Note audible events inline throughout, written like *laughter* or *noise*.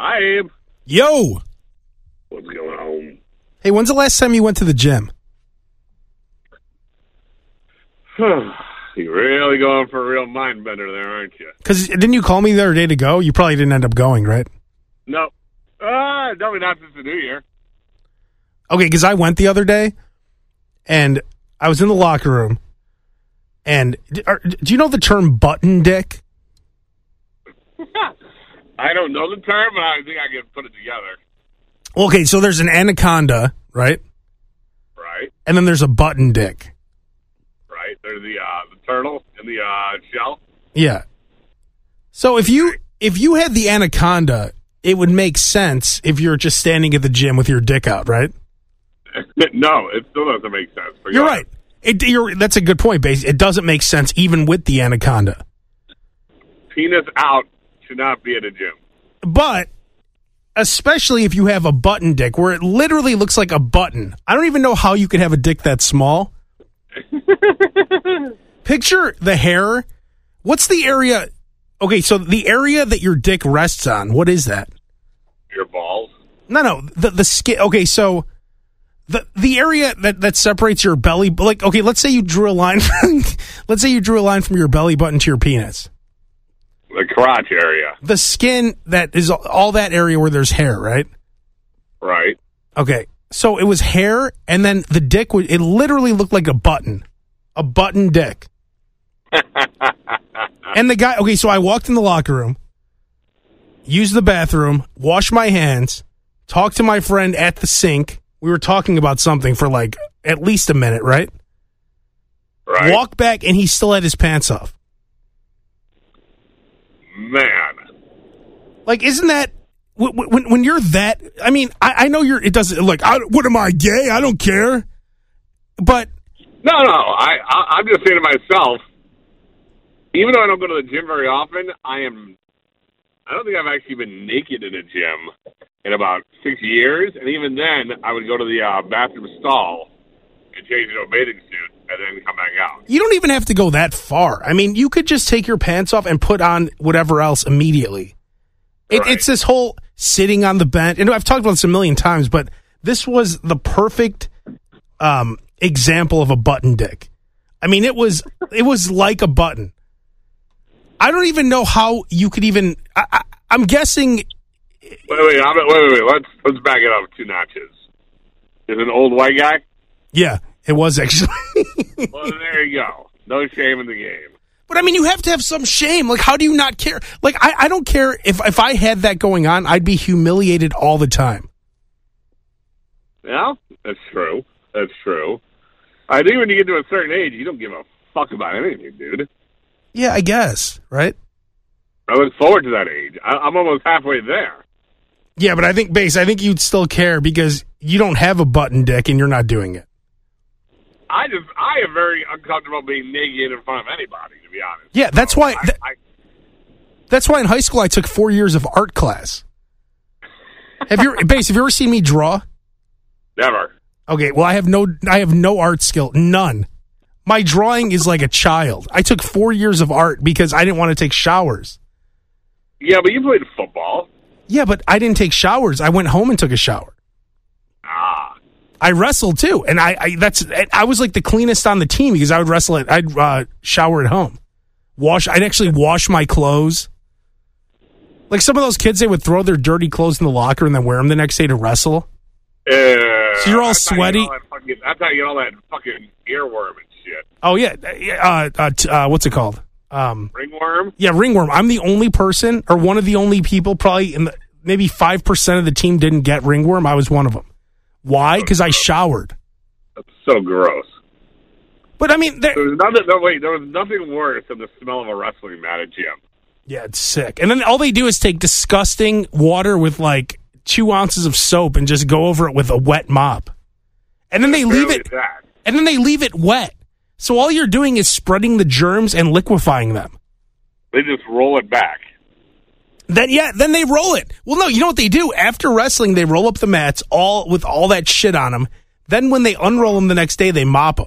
Hi, Abe. Yo. What's going on? Hey, when's the last time you went to the gym? *sighs* You're really going for a real mind bender there, aren't you? Because didn't you call me the other day to go? You probably didn't end up going, right? No. Ah, definitely not since the new year. Okay, because I went the other day, and I was in the locker room, and are- do you know the term button dick? *laughs* I don't know the term, but I think I can put it together. Okay, so there's an anaconda, right? Right, And then there's a button dick. right. There's the uh, the turtle in the uh, shell. Yeah. So if you if you had the anaconda, it would make sense if you're just standing at the gym with your dick out, right? *laughs* no, it still doesn't make sense. Forget You're right. It, you're, that's a good point, base. It doesn't make sense even with the anaconda. Penis out should not be at a gym. But especially if you have a button dick where it literally looks like a button. I don't even know how you could have a dick that small. *laughs* Picture the hair. What's the area? Okay, so the area that your dick rests on, what is that? Your balls. No, no, the the skin. Okay, so the the area that that separates your belly, like okay, let's say you drew a line. *laughs* From, let's say you drew a line from your belly button to your penis. The crotch area. The skin that is all that area where there's hair, right? Right. Okay, so it was hair, and then the dick would. It literally looked like a button, a button dick. *laughs* and the guy. Okay, so I walked in the locker room, used the bathroom, washed my hands, talked to my friend at the sink. We were talking about something for like at least a minute, right? Right. Walk back, and he still had his pants off. Man. Like, isn't that when when, you're that? I mean, I, I know you're. It doesn't like. I, what am I gay? I don't care. But No, no. I, I I'm just saying to myself. Even though I don't go to the gym very often, I am. I don't think I've actually been naked in a gym in about six years, and even then, I would go to the uh, bathroom stall and change into a bathing suit, and then come back out. you don't even have to go that far. I mean, you could just take your pants off and put on whatever else immediately. It, Right. It's this whole sitting on the bench, and I've talked about this a million times, but this was the perfect um, example of a button dick. I mean, it was it was like a button. I don't even know how you could even. I, I, I'm guessing Wait, wait, I'm, wait, wait, wait. Let's let's back it up two notches. Is an old white guy? Yeah, it was actually. *laughs* Well, there you go. No shame in the game. but I mean, you have to have some shame. Like, how do you not care? Like, I, I don't care if if I had that going on, I'd be humiliated all the time. Yeah, that's true. That's true. I think when you get to a certain age, you don't give a fuck about anything, dude. Yeah, I guess, right? I look forward to that age. I, I'm almost halfway there. Yeah, but I think base. I think you'd still care because you don't have a button dick and you're not doing it. I just, I am very uncomfortable being naked in front of anybody, to be honest. Yeah, that's So why. I, I, that's why in high school I took four years of art class. Have you, base? Have you ever seen me draw? never. Okay, well I have no, I have no art skill, none. My drawing is like a child. I took four years of art because I didn't want to take showers. Yeah, but you played football. Yeah, but I didn't take showers. I went home and took a shower. I wrestled too, and I, I that's I was like the cleanest on the team because I would wrestle it. I'd uh, shower at home, wash. I'd actually wash my clothes. Like some of those kids, they would throw their dirty clothes in the locker and then wear them the next day to wrestle. uh, So you're all you sweaty? all fucking- That's how you all that fucking earworm and shit. Oh yeah, uh, uh, t- uh, what's it called? Um, Ringworm. yeah, ringworm. I'm the only person, or one of the only people, probably in the, maybe five percent of the team didn't get ringworm. I was one of them. Why? Because I showered. That's so gross. But I mean, there, There was nothing. No, wait. There was nothing worse than the smell of a wrestling mat at gym. Yeah, it's sick. And then all they do is take disgusting water with like two ounces of soap and just go over it with a wet mop. And then they leave it That. and then they leave it wet. So all you're doing is spreading the germs and liquefying them. They just roll it back. Then yeah, then they roll it. Well, no, you know what they do? After wrestling, they roll up the mats all with all that shit on them. Then when they unroll them the next day, they mop them.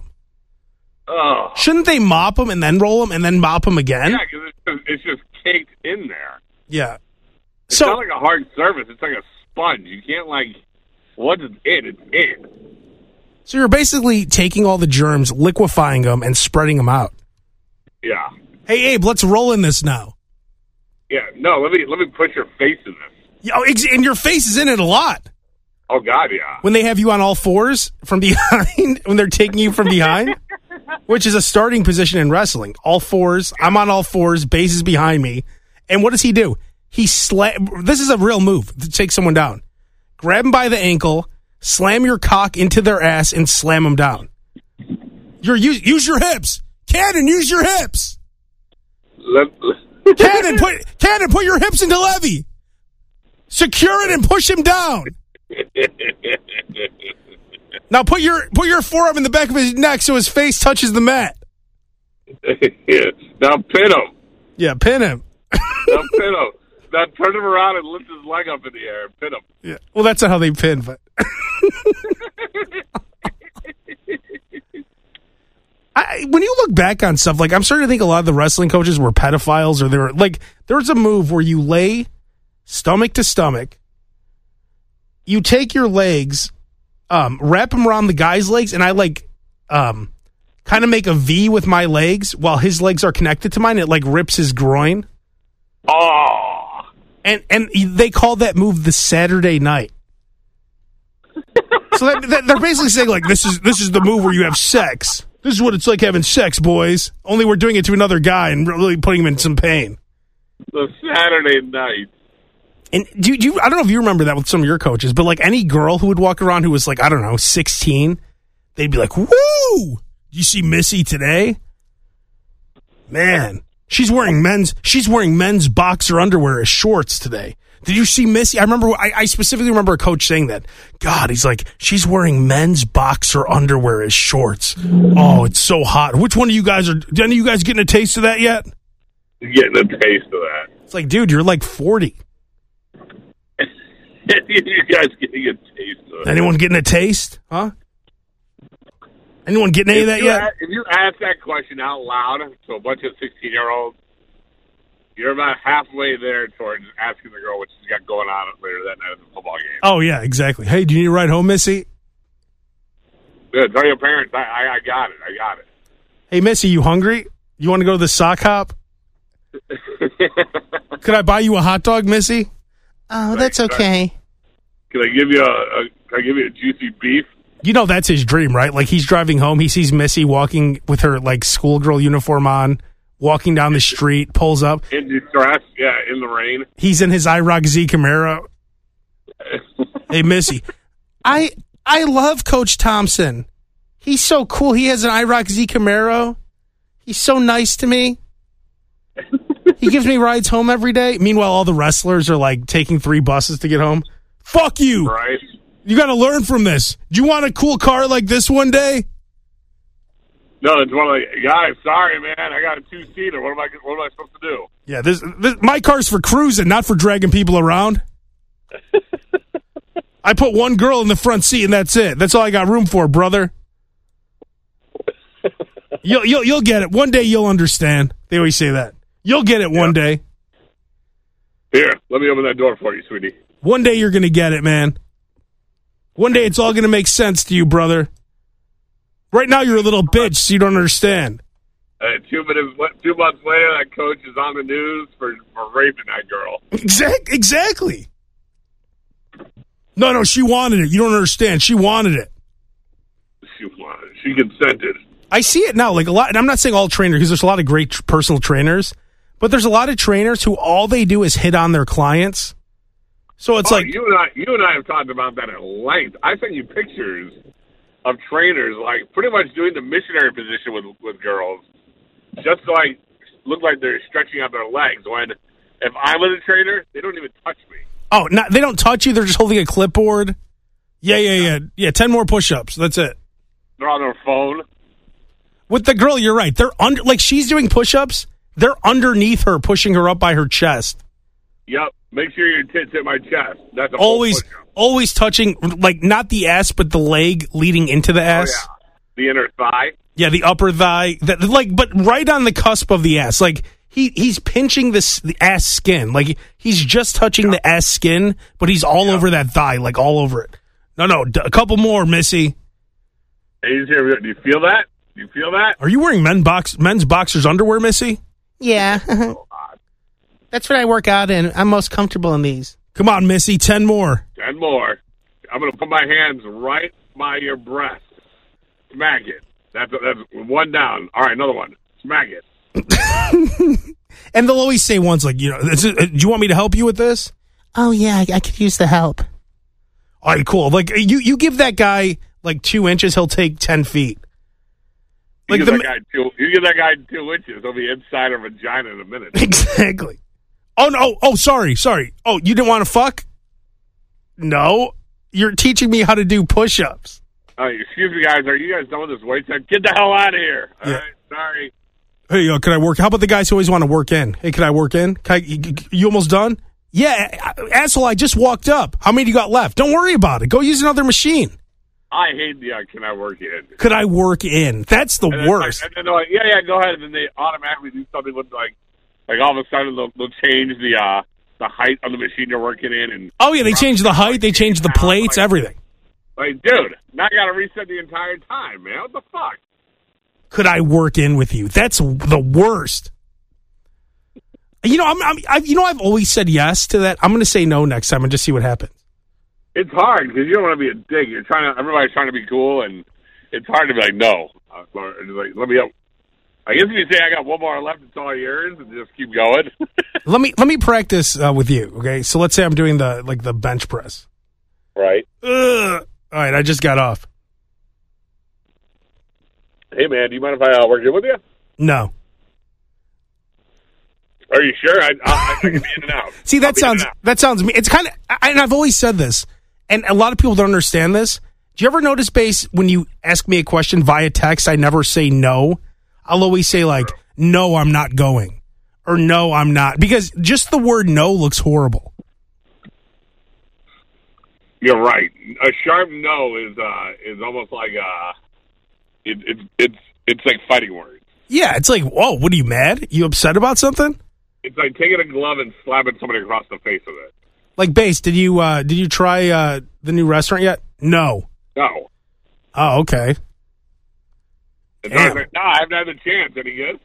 Oh, Shouldn't they mop them and then roll them and then mop them again? yeah, because it's, just- it's just caked in there. Yeah. It's So- not like a hard surface. It's like a sponge. You can't like what's in, it's in. So you're basically taking all the germs, liquefying them, and spreading them out. Yeah. Hey, Abe, let's roll in this now. Yeah. No, let me let me put your face in this. Oh, ex- and your face is in it a lot. Oh God, yeah. When they have you on all fours from behind, *laughs* when they're taking you from behind, which is a starting position in wrestling. All fours. I'm on all fours. Base is behind me. And what does he do? He slam. This is a real move to take someone down. Grab them by the ankle, slam your cock into their ass, and slam them down. You're use, use your hips, Kanan. Use your hips, Let, Kanan. Put Kanan. Put your hips into Levy. Secure it and push him down. Now put your put your forearm in the back of his neck so his face touches the mat. *laughs* yeah. Now pin him. Yeah, pin him. Now pin him. Now turn him around and lift his leg up in the air and pin him. Yeah. Well, that's not how they pin, but. *laughs* I, when you look back on stuff, like I'm starting to think a lot of the wrestling coaches were pedophiles, or they were like, there was a move where you lay stomach to stomach, you take your legs, um, wrap them around the guy's legs, and I like, um, kind of make a V with my legs while his legs are connected to mine. It like rips his groin, Oh. and and they call that move the Saturday night. so that, that, they're basically saying like this is this is the move where you have sex. This is what it's like having sex, boys. Only we're doing it to another guy and really putting him in some pain. The Saturday night. And do, you- do you, I don't know if you remember that with some of your coaches, but like any girl who would walk around who was like I don't know sixteen, they'd be like, "Woo! You see Missy today? Man, she's wearing men's she's wearing men's boxer underwear as shorts today. Did you see Missy? I remember I, I specifically remember a coach saying that. God, he's like she's wearing men's boxer underwear as shorts. Oh, it's so hot. Which one of you guys are? Any of you guys getting a taste of that yet? Getting a taste of that. It's like, dude, you're like forty. *laughs* you guys getting a taste of it. Anyone getting a taste? Huh? Anyone getting any of that yet? a- if you ask that question out loud to a bunch of 16 year olds, you're about halfway there towards asking the girl what she's got going on later that night at the football game. Oh yeah, exactly. Hey, do you need a ride home, Missy? Good. Tell your parents, I, I, I got it. I got it. Hey, Missy, you hungry? You want to go to the sock hop? *laughs* Could I buy you a hot dog, Missy? Oh, that's okay. Can I give you a, a can I give you a juicy beef? You know that's his dream, right? Like he's driving home, he sees Missy walking with her like schoolgirl uniform on, walking down the street, pulls up. In distress, yeah, in the rain. He's in his IROC Z Camaro. *laughs* Hey, Missy, I I love Coach Thompson. He's so cool. He has an IROC Z Camaro. He's so nice to me. He gives me rides home every day. Meanwhile, all the wrestlers are like taking three buses to get home. Fuck you. right? You got to learn from this. Do you want a cool car like this one day? No, it's one of the guys. Sorry, man. I got a two seater. What am I? What am I supposed to do? Yeah, this, this my car's for cruising, not for dragging people around. *laughs* I put one girl in the front seat and that's it. That's all I got room for, brother. You'll you'll you'll get it. One day you'll understand. They always say that. You'll get it one day. Here, let me open that door for you, sweetie. One day you're going to get it, man. One day it's all going to make sense to you, brother. Right now you're a little bitch, so you don't understand. Uh, two minutes, two months later, that coach is on the news for, for raping that girl. Exact exactly. No, no, she wanted it. You don't understand. She wanted it. She wanted. She consented. I see it now. Like a lot, and I'm not saying all trainers because there's a lot of great personal trainers, but there's a lot of trainers who all they do is hit on their clients. So it's Oh, like, you and I, you and I have talked about that at length. I sent you pictures of trainers like pretty much doing the missionary position with with girls, just so I look like they're stretching out their legs. When if I was a trainer, they don't even touch me. oh, not, they don't touch you. They're just holding a clipboard. Yeah, yeah, yeah, yeah. Ten more push-ups. That's it. They're on their phone. With the girl, you're right. They're under, like she's doing push-ups. They're underneath her, pushing her up by her chest. Yep. Make sure your tits hit my chest. That's a Always, always touching, like not the ass, but the leg leading into the Oh, ass. yeah. The inner thigh. Yeah, the upper thigh, that like, but right on the cusp of the ass. Like he he's pinching this the ass skin, like he's just touching the ass skin, but he's all over that thigh, like all over it. No, no, d- a couple more, Missy. Hey, he's here. Do you feel that? Do you feel that? Are you wearing men box men's boxers underwear, Missy? Yeah. *laughs* Oh, That's what I work out in. I'm most comfortable in these. Come on, Missy, ten more. Ten more. I'm gonna put my hands right by your breast. Smack it. That's that's one down. All right, another one. Smack it. *laughs* And they'll always say once, like, you know, this is, uh, do you want me to help you with this? Oh yeah, I, I could use the help. All right, cool. Like you, you give that guy like two inches, he'll take ten feet. You Like give the that guy two. You give that guy two inches. He'll be inside her vagina in a minute. *laughs* exactly. Oh no! Oh, sorry, sorry. Oh, you didn't want to fuck? No, you're teaching me how to do push-ups. Uh, excuse me, guys. Are you guys done with this wait time? Get the hell out of here. All Yeah. right, sorry. Hey, uh, can I work? How about the guys who always want to work in? Hey, can I work in? I, you, you almost done? Yeah, asshole. I just walked up. How many you got left? Don't worry about it. Go use another machine. I hate the uh, can I work in? Could I work in? That's the And worst. Like, yeah, yeah, go ahead. And then they automatically do something with like, like all of a sudden they'll, they'll change the uh, the height of the machine you're working in, and Oh yeah, they changed the height. They changed the plates. Everything. like, dude, now I got to reset the entire time, man. What the fuck? could I work in with you? That's the worst. You know, I'm, I'm I've, you know, I've always said yes to that. I'm going to say no next time and just see what happens. It's hard because you don't want to be a dick. You're trying to. Everybody's trying to be cool, and it's hard to be like, no. Uh, like, let me. Up. I guess if you say I got one more left, it's all yours, and just keep going. *laughs* Let me let me practice uh, with you. Okay, so let's say I'm doing the like the bench press. right. Ugh. All right, I just got off. Hey, man, do you mind if I uh, work in with you? No, Are you sure? I, I, I can be in and out. see that sounds that sounds me. It's kind of, and I've always said this, and a lot of people don't understand this. Do you ever notice, base, when you ask me a question via text, I never say no. I'll always say like, no, I'm not going, or no, I'm not, because just the word no looks horrible. You're right. A sharp no is uh is almost like uh it, it's it's it's like fighting words. Yeah, it's like, whoa, what are you mad? You upset about something? It's like taking a glove and slapping somebody across the face with it. Like, base, did you uh did you try uh the new restaurant yet? No. No. Oh, okay. It's Damn. like, no, I haven't had the chance. Any good?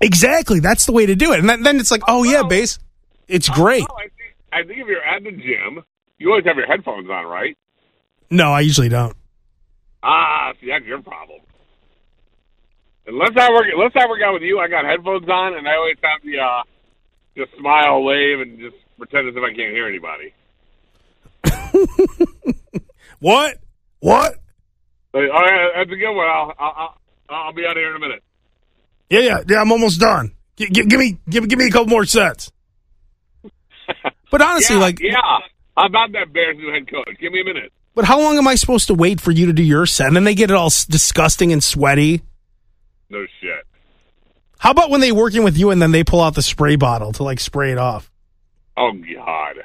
Exactly. That's the way to do it. And then, then it's like, oh yeah, base, it's great. Oh, I think, I think if you're at the gym, you always have your headphones on, right? No, I usually don't. Ah, see, that's your problem. Unless I work, unless I work out with you, I got headphones on, and I always have the uh, just smile, wave, and just pretend as if I can't hear anybody. *laughs* What? What? All right, that's a good one. I'll, I'll, I'll, be out of here in a minute. Yeah, yeah, yeah. I'm almost done. G- g- give me, give, give me a couple more sets. *laughs* But honestly, yeah, like, yeah. How about that Bears new head coach? Give me a minute. but how long am I supposed to wait for you to do your set? And then they get it all disgusting and sweaty. No shit. How about when they working with you and then they pull out the spray bottle to like spray it off? Oh God.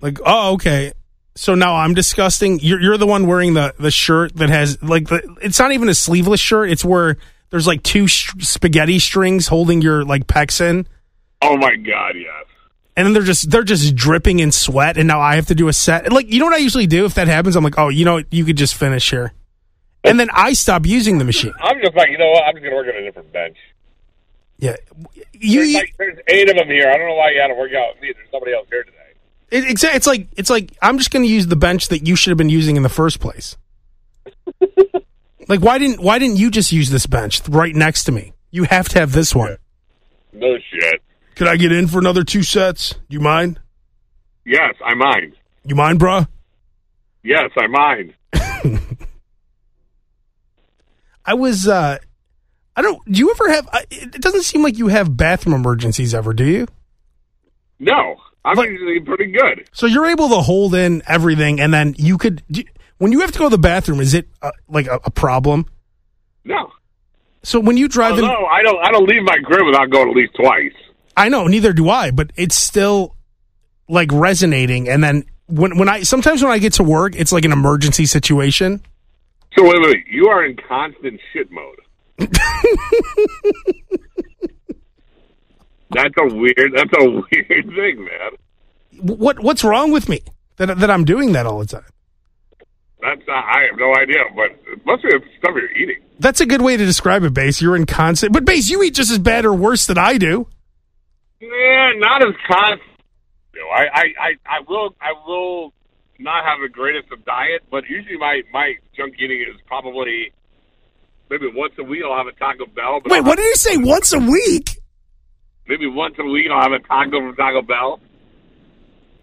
Like, oh, okay. So now I'm disgusting. You're you're the one wearing the the shirt that has like the. It's not even a sleeveless shirt. It's where there's like two sh- spaghetti strings holding your like pecs in, Oh my God. Yes. and then they're just they're just dripping in sweat. And now I have to do a set. Like, you know what I usually do if that happens? I'm like, oh, you know, what? you could just finish here, and then I stop using the machine. I'm just like, you know what? I'm just gonna work on a different bench. Yeah, you. There's, like, there's eight of them here. I don't know why you had to work out with me. There's somebody else here today. It, it's it's like it's like I'm just going to use the bench that you should have been using in the first place. *laughs* like, why didn't why didn't you just use this bench right next to me? You have to have this one. No shit. Could I get in for another two sets? You mind? Yes, I mind. You mind, bruh? Yes, I mind. *laughs* I was. uh I don't. Do you ever have? It doesn't seem like you have bathroom emergencies ever, do you? No, I'm But- usually pretty good. So you're able to hold in everything, and then you could. Do, when you have to go to the bathroom, is it uh, like a, a problem? No. So when you drive in, Although I don't, I don't leave my crib without going at least twice. I know neither do I, but it's still like resonating. And then when when I sometimes when I get to work, it's like an emergency situation. So wait, wait, wait. You are in constant shit mode. *laughs* That's a weird. That's a *laughs* weird thing, man. What What's wrong with me that that I'm doing that all the time? That's not, I have no idea, but it must be the stuff you're eating. That's a good way to describe it, Base. You're in constant, but Base, you eat just as bad or worse than I do. Yeah, not as constant. I, I, I, I will, I will not have the greatest of diet, but usually my my junk eating is probably maybe once a week I'll have a Taco Bell. But Wait, I'll what did you say? Once a week? Maybe once a week I'll have a taco from Taco Bell.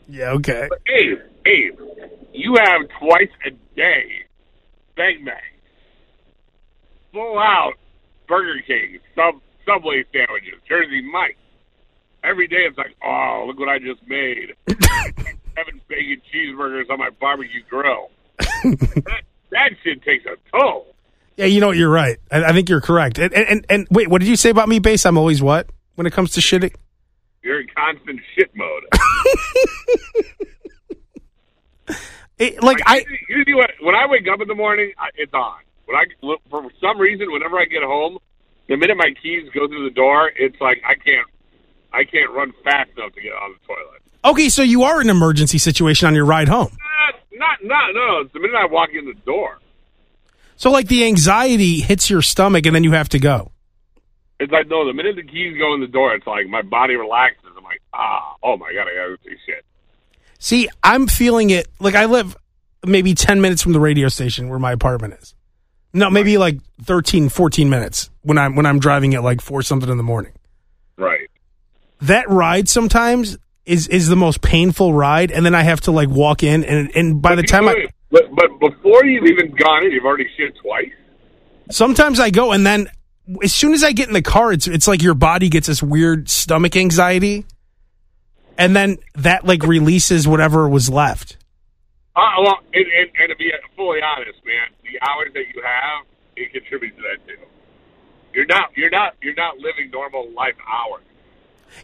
Yeah, okay. But Abe, Abe, you have twice a day Bang Bang, full out Burger King, Sub Subway sandwiches, Jersey Mike. Every day it's like, oh, look what I just made. *laughs* Having bacon cheeseburgers on my barbecue grill. *laughs* that, that shit takes a toll. Yeah, you know what? You're right. I, I think you're correct. And, and and and wait, what did you say about me, Base? I'm always what when it comes to shitting? You're in constant shit mode. *laughs* It, like I, when, when I wake up in the morning, I, it's on. When I for some reason, whenever I get home, the minute my keys go through the door, it's like I can't, I can't run fast enough to get out of the toilet. okay, so you are in an emergency situation on your ride home. Not, not, not, no. It's the minute I walk in the door. So like the anxiety hits your stomach, and then you have to go. It's like no. The minute the keys go in the door, it's like my body relaxes. I'm like, ah, oh my god, I gotta see shit. See, I'm feeling it. Like I live maybe 10 minutes from the radio station where my apartment is. No, maybe like 13, 14 minutes when I'm when I'm driving at like four something in the morning. Right. That ride sometimes is is the most painful ride, and then I have to like walk in, and and by the time I but, but before you've even gone in, you've already shit twice. sometimes I go, and then as soon as I get in the car, it's it's like your body gets this weird stomach anxiety, and then that like releases whatever was left. Uh, well, and, and, and to be fully honest, man, the hours that you have, it contributes to that too. You're not, you're not, you're not living normal life hours.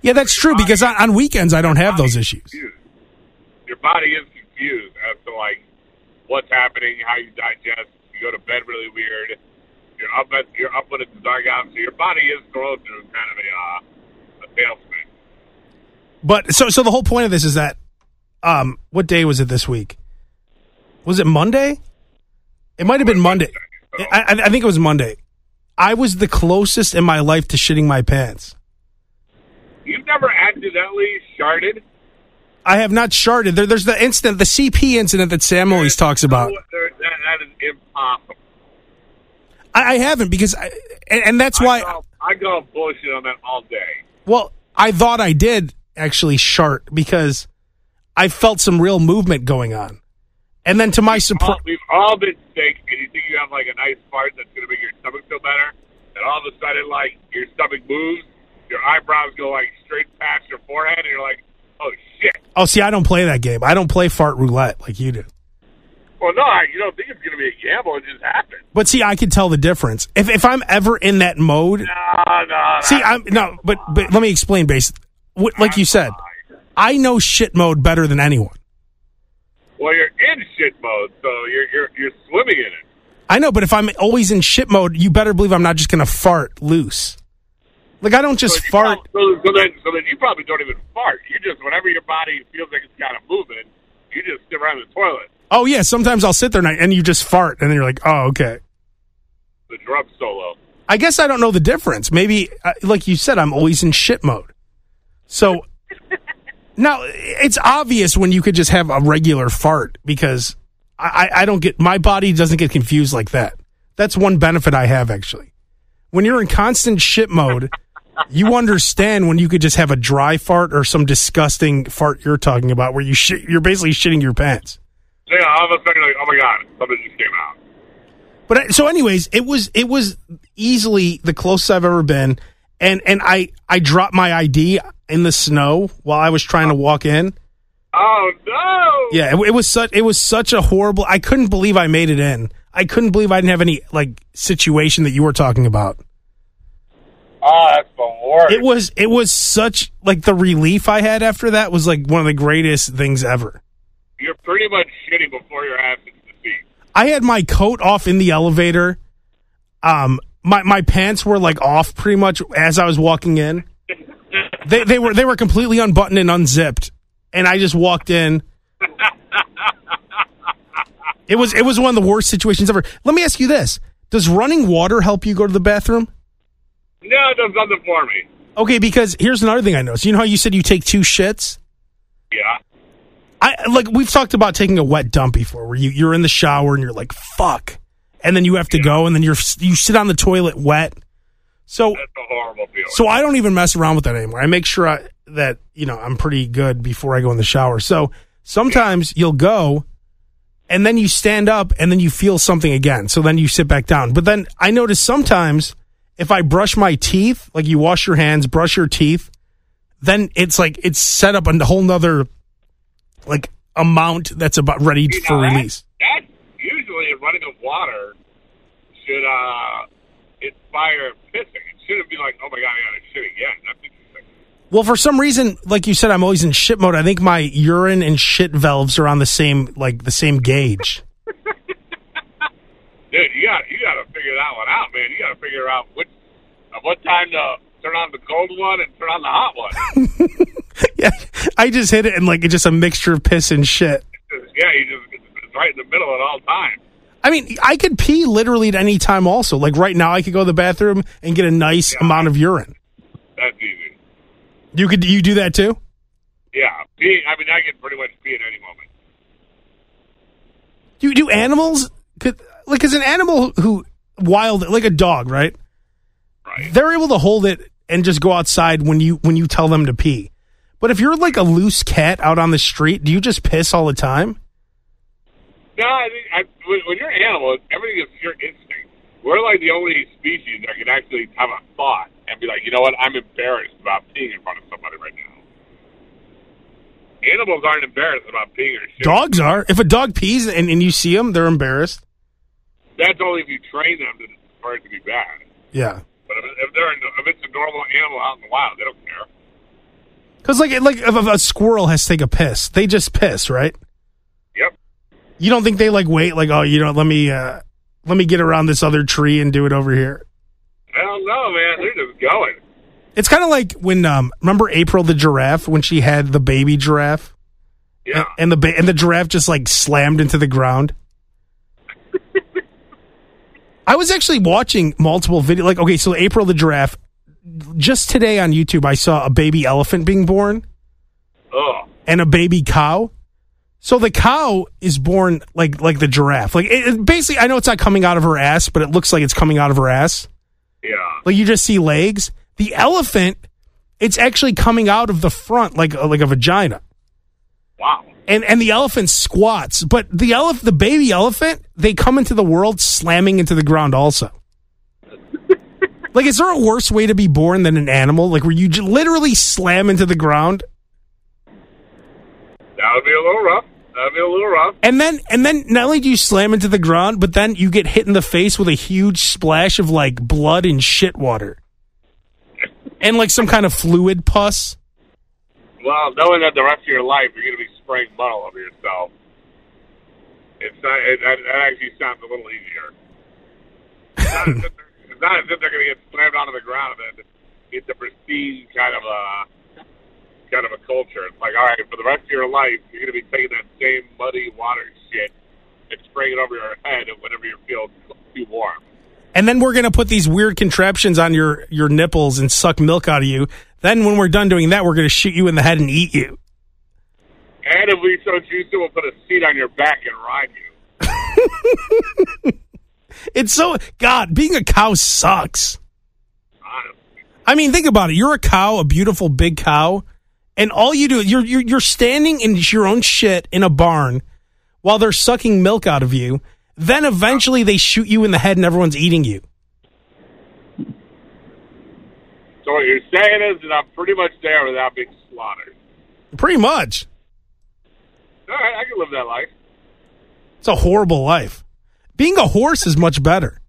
Yeah, that's true because on, on weekends I don't have those issues. Confused. Your body is confused as to like what's happening, how you digest. You go to bed really weird. You're up at, you're up when it's dark out, so your body is going through kind of a uh, a tailspin. But so so the whole point of this is that um what day was it this week? Was it Monday? It might have been Monday. I, I I think it was Monday. I was the closest in my life to shitting my pants. You've never accidentally sharted. I have not sharded. There, there's the incident, the CP incident that Sam always talks about. No, there- that, that is impossible. I, I haven't because, I, and, and that's why. I call, I call bullshit on that all day. Well, I thought I did actually shart because I felt some real movement going on, and then to my surprise, we've all been sick, and you think you have like a nice fart that's going to make your stomach feel better, and all of a sudden, like your stomach moves, your eyebrows go like straight past your forehead, and you're like, oh shit. oh, see, I don't play that game. I don't play fart roulette like you do. Well, no, I, you don't think it's going to be a gamble. It just happened. But see, I can tell the difference. If if I'm ever in that mode, No, no. see, I'm no. But but let me explain, base. Like you said, I know shit mode better than anyone. Well, you're in shit mode, so you're you're you're swimming in it. I know, but if I'm always in shit mode, you better believe I'm not just gonna fart loose. Like I don't just So fart. prob- So, so then, so then you probably don't even fart. You just whenever your body feels like it's kind of moving, you just sit around the toilet. Oh yeah, sometimes I'll sit there and, I, and you just fart, and then you're like, oh okay. The drum solo. I guess I don't know the difference. Maybe, uh, like you said, I'm always in shit mode. So *laughs* now it's obvious when you could just have a regular fart because I, I I don't get my body doesn't get confused like that. That's one benefit I have actually. When you're in constant shit mode, you understand when you could just have a dry fart or some disgusting fart you're talking about where you shit, you're basically shitting your pants. Yeah, all of a sudden, like, oh my god, something just came out. But so, anyways, it was it was easily the closest I've ever been, and and I I dropped my ID in the snow while I was trying to walk in. Oh no! Yeah, it, it was such it was such a horrible. I couldn't believe I made it in. I couldn't believe I didn't have any like situation that you were talking about. Oh, that's the worst. It was it was such like the relief I had after that was like one of the greatest things ever. You're pretty much shitting before your ass hits the seat. I had my coat off in the elevator. Um, my my pants were like off pretty much as I was walking in. They they were they were completely unbuttoned and unzipped, and I just walked in. It was it was one of the worst situations ever. Let me ask you this: Does running water help you go to the bathroom? No, it does nothing for me. Okay, because here's another thing I noticed. You know how you said you take two shits? Yeah. I like we've talked about taking a wet dump before, where you you're in the shower and you're like fuck, and then you have to go, and then you're you sit on the toilet wet. So That's a horrible feeling. so I don't even mess around with that anymore. I make sure I, that you know I'm pretty good before I go in the shower. So sometimes you'll go, and then you stand up, and then you feel something again. So then you sit back down. But then I notice sometimes if I brush my teeth, like you wash your hands, brush your teeth, then it's like it's set up a whole nother like amount that's about ready You for know, that- release. That usually running of water should uh inspire pissing. It shouldn't be like, oh my god, I gotta shit again. That's interesting. Well, for some reason, like you said, I'm always in shit mode. I think my urine and shit valves are on the same like the same gauge. Dude, you got you got to figure that one out, man. You got to figure out which uh, what time to turn on the cold one and turn on the hot one. *laughs* yeah, I just hit it and like it's just a mixture of piss and shit. Yeah, you just it's right in the middle at all times. I mean, I could pee literally at any time. Also, like right now, I could go to the bathroom and get a nice amount of urine. That's easy. You could you do that too? Yeah, pee. I mean, I can pretty much pee at any moment. Do do animals could like as an animal who wild like a dog, right? Right. They're able to hold it and just go outside when you when you tell them to pee. But if you're like a loose cat out on the street, do you just piss all the time? No, I think I, when, when you're an animal, everything is your instinct. We're like the only species that can actually have a thought and be like, you know what, I'm embarrassed about peeing in front of somebody right now. Animals aren't embarrassed about peeing or shit. Dogs are. If a dog pees and, and you see them, they're embarrassed. That's only if you train them to, for it to be bad. Yeah. But if, if they're in, if it's a normal animal out in the wild, they don't care. Because like like if a, squirrel has to take a piss, they just piss, right? Yep. You don't think they like wait like oh you know let me uh let me get around this other tree and do it over here. I don't know, man. They're just going. It's kind of like when um remember April the giraffe when she had the baby giraffe Yeah. and the ba- and the giraffe just like slammed into the ground. I was actually watching multiple video like okay so April the giraffe just today on YouTube I saw a baby elephant being born. Ugh. and a baby cow. So the cow is born like like the giraffe. Like it, it- basically, I know it's not coming out of her ass, but it looks like it's coming out of her ass. Yeah. Like you just see legs. The elephant, it's actually coming out of the front like like a vagina. Wow. And and the elephant squats, but the elef- the baby elephant, they come into the world slamming into the ground also. *laughs* like, is there a worse way to be born than an animal? Like, where you j- literally slam into the ground That would be a little rough. That would be a little rough. And then and then not only do you slam into the ground, but then you get hit in the face with a huge splash of like blood and shit water. And like some kind of fluid pus. Well, knowing that the rest of your life you're going to be spraying mud over yourself, it's not. It, that, that actually sounds a little easier. It's not as if they're, they're going to get slammed onto the ground and then it's a pristine kind of a kind of a culture. It's like, all right, for the rest of your life, you're going to be taking that same muddy water shit and spraying it over your head whenever you feel too warm. And then we're gonna put these weird contraptions on your your nipples and suck milk out of you. Then when we're done doing that, we're gonna shoot you in the head and eat you. And if we so choose to, we'll put a seat on your back and ride you. *laughs* It's so God, being a cow sucks. Honestly. I mean, think about it. You're a cow, a beautiful big cow, and all you do you're you're, you're standing in your own shit in a barn while they're sucking milk out of you. Then eventually they shoot you in the head and everyone's eating you. So what you're saying is that I'm pretty much there without being slaughtered. Pretty much. All right, I can live that life. It's a horrible life. Being a horse is much better.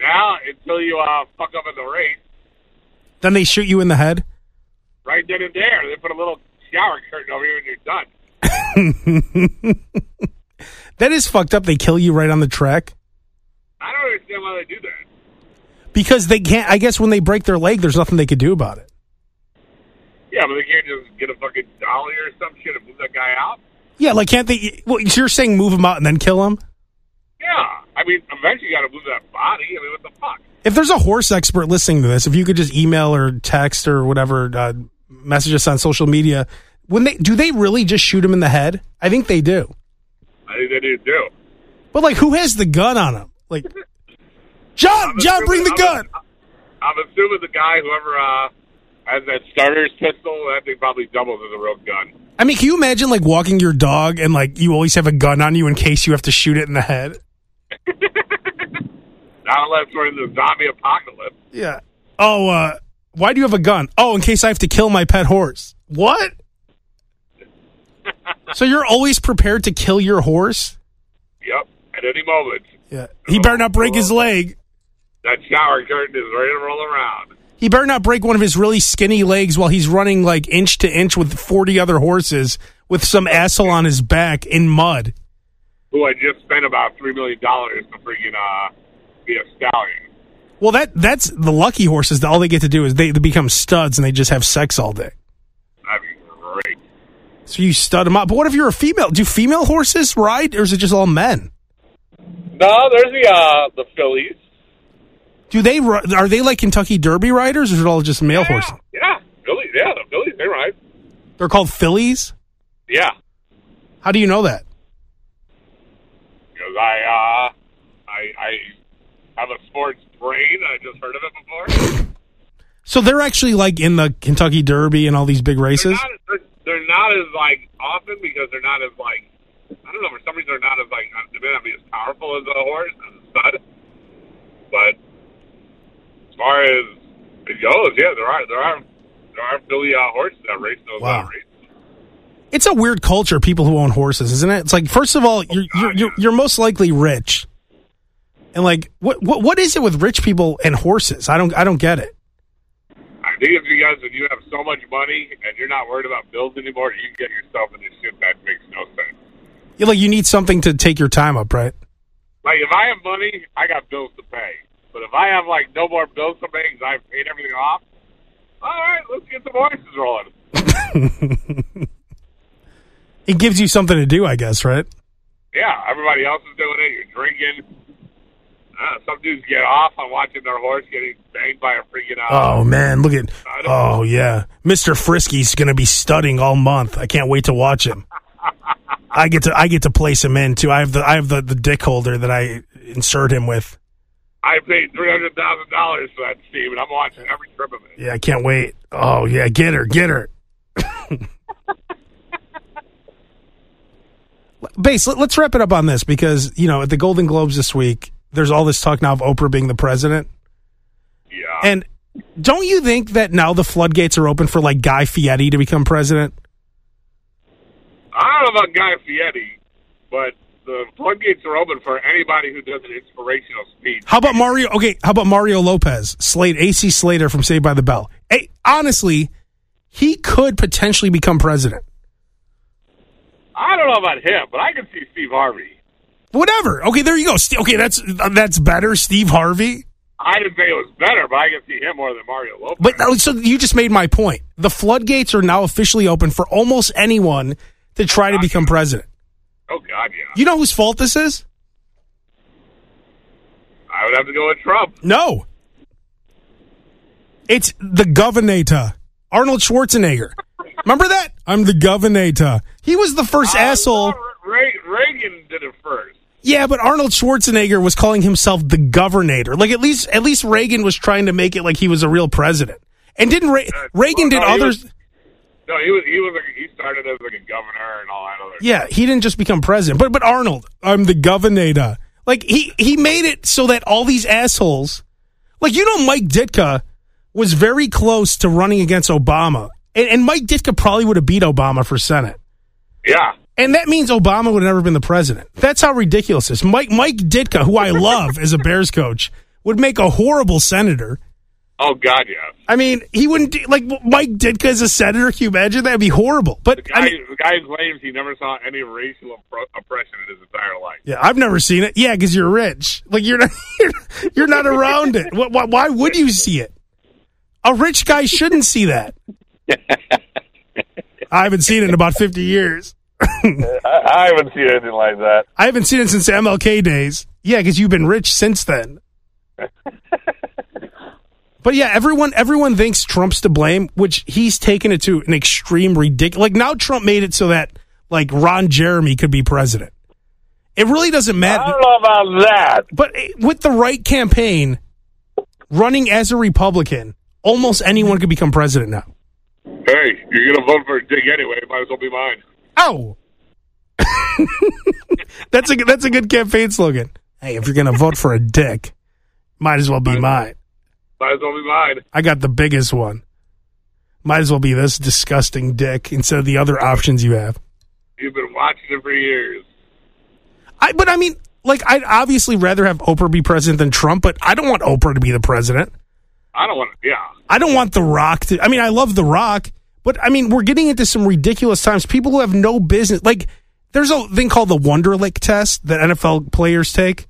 Now, until you uh, fuck up in the race, Then they shoot you in the head. right then and there, they put a little shower curtain over you and you're done. *laughs* That is fucked up. They kill you right on the track I don't understand why they do that. Because they can't. I guess when they break their leg, there's nothing they could do about it. Yeah, but they can't just get a fucking dolly or some shit and move that guy out. Yeah, like can't they? Well, you're saying move him out and then kill him? Yeah, I mean, eventually you got to move that body. I mean, what the fuck? If there's a horse expert listening to this, if you could just email or text or whatever, uh, message us on social media. When they do they really just shoot him in the head? I think they do. I think they do too. But like, who has the gun on him? Like, *laughs* John, I'm John, bring the gun. I'm, I'm assuming the guy, whoever uh, has that starter's pistol, that thing probably doubles as a real gun. I mean, can you imagine like walking your dog and like you always have a gun on you in case you have to shoot it in the head? *laughs* Not unless we're in the zombie apocalypse. Yeah. Oh, uh, why do you have a gun? Oh, in case I have to kill my pet horse. What? *laughs* so you're always prepared to kill your horse? Yep, at any moment. Yeah. He better not break his leg. That shower curtain is ready to roll around. He better not break one of his really skinny legs while he's running like inch to inch with 40 other horses with some asshole on his back in mud. Who I just spent about $3 million to freaking uh, be a stallion. Well, that that's the lucky horses. All they get to do is they, they become studs and they just have sex all day. That'd be great. So you stud them up. But what if you're a female? Do female horses ride or is it just all men? No, there's the uh, the fillies. Do they are they like Kentucky Derby riders or is it all just male yeah, horses? Yeah, fillies. Yeah, the fillies. They ride. They're called fillies? Yeah, How do you know that? because I uh, I I have a sports brain. I just heard of it before. So they're actually like in the Kentucky Derby and all these big They're races? not, they're, they're not as like often because they're not as like I don't know for some reason they're not as like they may not be as powerful as a horse as a stud, but as far as it goes, yeah, there are there are there are filly uh, horses that race those Wow. uh, races. It's a weird culture, people who own horses, isn't it? It's like, first of all, you're you're you're, you're most likely rich, and like, what what what is it with rich people and horses? I don't I don't get it. I think it's because when you have so much money and you're not worried about bills anymore, you can get yourself into shit that makes no sense. You're like, you need something to take your time up, right? Like if I have money, I got bills to pay. But if I have like no more bills to pay because I've paid everything off, all right, let's get the voices rolling. *laughs* It gives you something to do, I guess, right? Yeah, everybody else is doing it. You're drinking. Uh, some dudes get off on watching their horse getting banged by a freaking. Oh man, look at oh yeah, Mister Frisky's gonna be studying all month. I can't wait to watch him. *laughs* I get to I get to place him in too. I have the I have the, the dick holder that I insert him with. I paid three hundred thousand dollars for that, Steve, and I'm watching every trip of it. Yeah, I can't wait. Oh yeah, get her, get her. *laughs* Base, let, us wrap it up on this because you know at the Golden Globes this week, there's all this talk now of Oprah being the president, Yeah. and don't you think that now the floodgates are open for like Guy Fieri to become president? I don't know about Guy Fieri, but the floodgates are open for anybody who does an inspirational speech. How about Mario? Okay, how about Mario Lopez, Slade, AC Slater from Saved by the Bell? Hey, honestly, he could potentially become president. I don't know about him, but I can see Steve Harvey. Whatever. Okay, there you go. Okay, that's that's better. Steve Harvey. I didn't say it was better, but I can see him more than Mario Lopez. But uh, so you just made my point. The floodgates are now officially open for almost anyone to try to become president. Oh God, yeah. You know whose fault this is? I would have to go with Trump. No. It's the governor, Arnold Schwarzenegger. Remember that? I'm the governor. He was the first asshole. Re- Reagan did it first. Yeah, but Arnold Schwarzenegger was calling himself the governor. Like at least at least Reagan was trying to make it like he was a real president. And didn't Re- Reagan did Uh, well, no, he others? No, he was he was like, he started as like a governor and all that other. Yeah, he didn't just become president. But but Arnold, I'm the governor. Like he he made it so that all these assholes, like you know, Mike Ditka was very close to running against Obama, and, and Mike Ditka probably would have beat Obama for Senate. Yeah. And that means Obama would have never been the president. That's how ridiculous this. Mike Mike Ditka, who I love as a Bears coach, would make a horrible senator. Oh God, yeah. I mean, he wouldn't do, like Mike Ditka as a senator. Can you imagine that'd be horrible? But The guy, I mean, the guy claims he never saw any racial oppro- oppression in his entire life. Yeah, I've never seen it. Yeah, because you're rich. Like you're not, *laughs* you're, you're not around it. Why, why, why would you see it? A rich guy shouldn't see that. *laughs* I haven't seen it in about 50 years. *laughs* I, I haven't seen anything like that. I haven't seen it since MLK days. Yeah, because you've been rich since then. But yeah, everyone everyone thinks Trump's to blame, which he's taken it to an extreme ridiculous. Like now, Trump made it so that like Ron Jeremy could be president. It really doesn't matter. I don't know about that. But eh, with the right campaign, running as a Republican, almost anyone could become president now. Hey, you're gonna vote for a Dick anyway. Might as well be mine. Oh, *laughs* that's a that's a good campaign slogan. Hey, if you're gonna vote for a dick, might as well be mine. Might as well be mine. I got the biggest one. Might as well be this disgusting dick instead of the other options you have. You've been watching it for years. I, but I mean, like, I'd obviously rather have Oprah be president than Trump, but I don't want Oprah to be the president. I don't want yeah. I don't want The Rock to, I mean, I love The Rock, but I mean, we're getting into some ridiculous times. People who have no business, like, there's a thing called the Wonderlic test that NFL players take.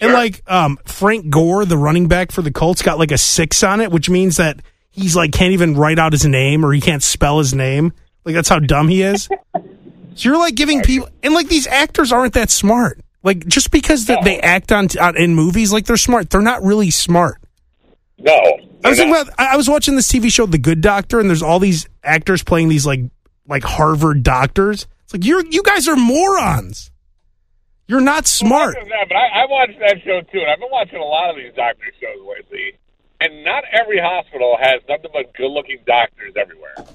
And like, um, Frank Gore, the running back for the Colts, got like a six on it, which means that he's like, can't even write out his name or he can't spell his name. Like, that's how dumb he is. *laughs* So you're like giving people, and like these actors aren't that smart. Like just because they act on, on, in movies, like they're smart, they're not really smart. No, I was thinking about. I was watching this TV show, The Good Doctor, and there's all these actors playing these like like Harvard doctors. It's like you're you guys are morons. You're not smart. Well, that, but I, I watched that show too, and I've been watching a lot of these doctor shows lately. And not every hospital has nothing but good-looking doctors everywhere.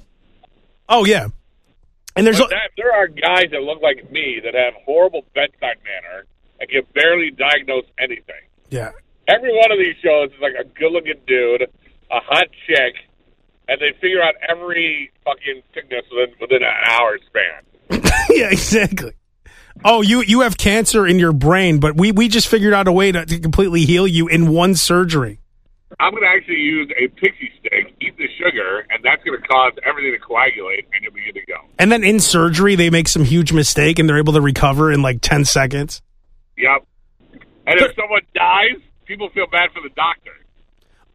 Oh yeah, and there's a, that, there are guys that look like me that have horrible bedside manner and can barely diagnose anything. Yeah. Every one of these shows is like a good-looking dude, a hot chick, and they figure out every fucking sickness within within an hour span. *laughs* yeah, exactly. Oh, you you have cancer in your brain, but we we just figured out a way to, to completely heal you in one surgery. I'm going to actually use a pixie stick, eat the sugar, and that's going to cause everything to coagulate, and you'll be good to go. And then in surgery, they make some huge mistake, and they're able to recover in like 10 seconds. Yep. And if someone dies, people feel bad for the doctor.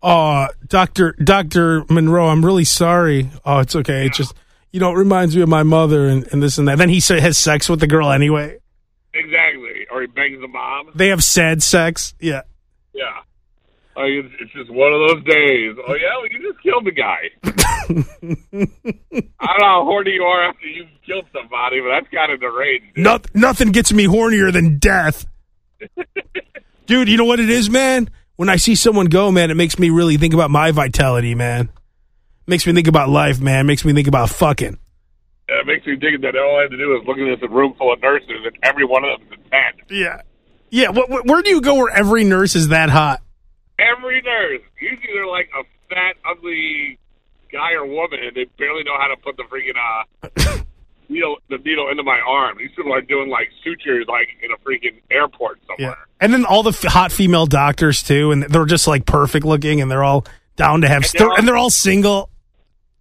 Oh, Doctor Doctor Monroe, I'm really sorry. Oh, it's okay. Yeah. It just you know it reminds me of my mother and, and this and that. Then he has sex with the girl anyway. Exactly, or he bangs the mom. They have sad sex. Yeah. Yeah. It's just one of those days. Oh yeah, well, you just killed the guy. *laughs* I don't know how horny you are after you've killed somebody, but that's kind of deranged. No, nothing gets me hornier than death. *laughs* Dude, you know what it is, man? When I see someone go, man, it makes me really think about my vitality, man. Makes me think about life, man. Makes me think about fucking. Yeah, it makes me think that all I have to do is look at this room full of nurses, and every one of them is a ten. Yeah, yeah. where do you go where every nurse is that hot? Every nurse. Usually they're like a fat, ugly guy or woman, and they barely know how to put the freaking uh, *laughs* needle the needle into my arm. These people are doing like sutures like in a freaking airport somewhere. Yeah. And then all the f- hot female doctors too, and they're just like perfect looking, and they're all down to have, and, st- they're all, and they're all single.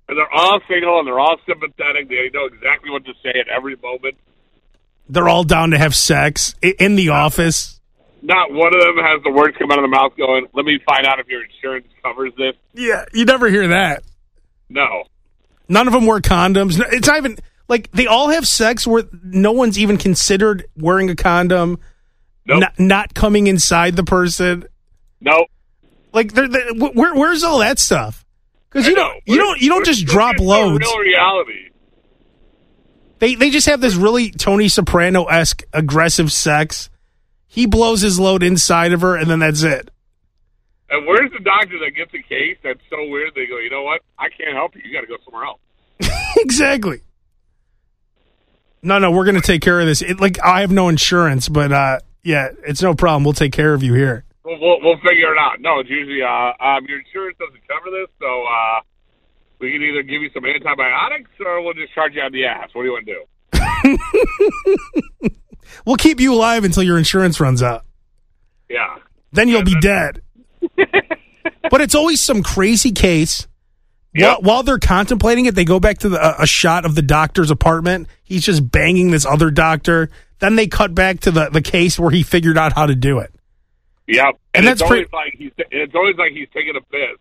And they're all single, and they're all sympathetic. They know exactly what to say at every moment. They're all down to have sex in the office not one of them has the words come out of the mouth going, let me find out if your insurance covers this. Yeah, you never hear that. No. None of them wear condoms. It's not even like they all have sex where no one's even considered wearing a condom, nope. not, not coming inside the person. Nope. Like, they're, they're, where, where's all that stuff? Because you don't, you don't, you don't just drop loads. Real reality. They they just have this really Tony Soprano esque aggressive sex he blows his load inside of her, and then that's it. And where's the doctor that gets a case that's so weird? They go, you know what? I can't help you. You got to go somewhere else. *laughs* exactly. No, no, we're going to take care of this. It, like I have no insurance, but uh, yeah, it's no problem. We'll take care of you here. We'll, we'll, we'll figure it out. No, it's usually uh, um, your insurance doesn't cover this, so uh, we can either give you some antibiotics or we'll just charge you on the ass. What do you want to do? *laughs* We'll keep you alive until your insurance runs out. Yeah. Then you'll be dead. but it's always some crazy case. Yep. While, while, they're contemplating it, they go back to the, a shot of the doctor's apartment. He's just banging this other doctor. Then they cut back to the, the case where he figured out how to do it. Yep. And, and that's pretty. Like he's, it's always like he's taking a piss.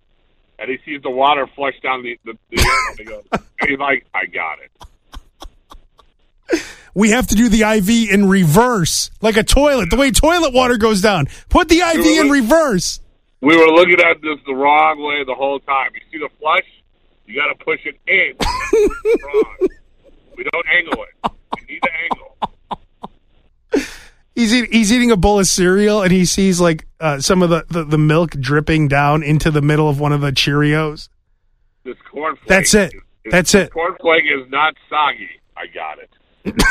and he sees the water flush down the the, the urinal. He goes, *laughs* and he's like, "I got it." We have to do the IV in reverse, like a toilet. The way toilet water goes down. Put the IV in reverse. We were looking at this the wrong way the whole time. You see the flush? You got to push it in. *laughs* We don't angle it. We need to angle. He's eat, he's eating a bowl of cereal and he sees like uh, some of the, the, the milk dripping down into the middle of one of the Cheerios. This cornflake. That's it. is- That's it. Cornflake is not soggy. I got it. *laughs*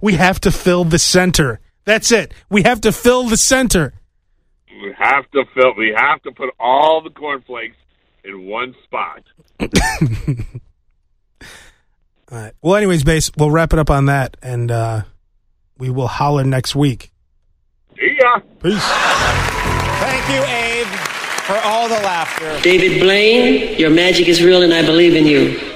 We have to fill the center. That's it. We have to fill the center. We have to fill. We have to put all the cornflakes in one spot. *laughs* All right. Well, anyways, base, we'll wrap it up on that, and uh, we will holler next week. See ya. Peace. Thank you, Abe, for all the laughter. David Blaine, your magic is real and I believe in you.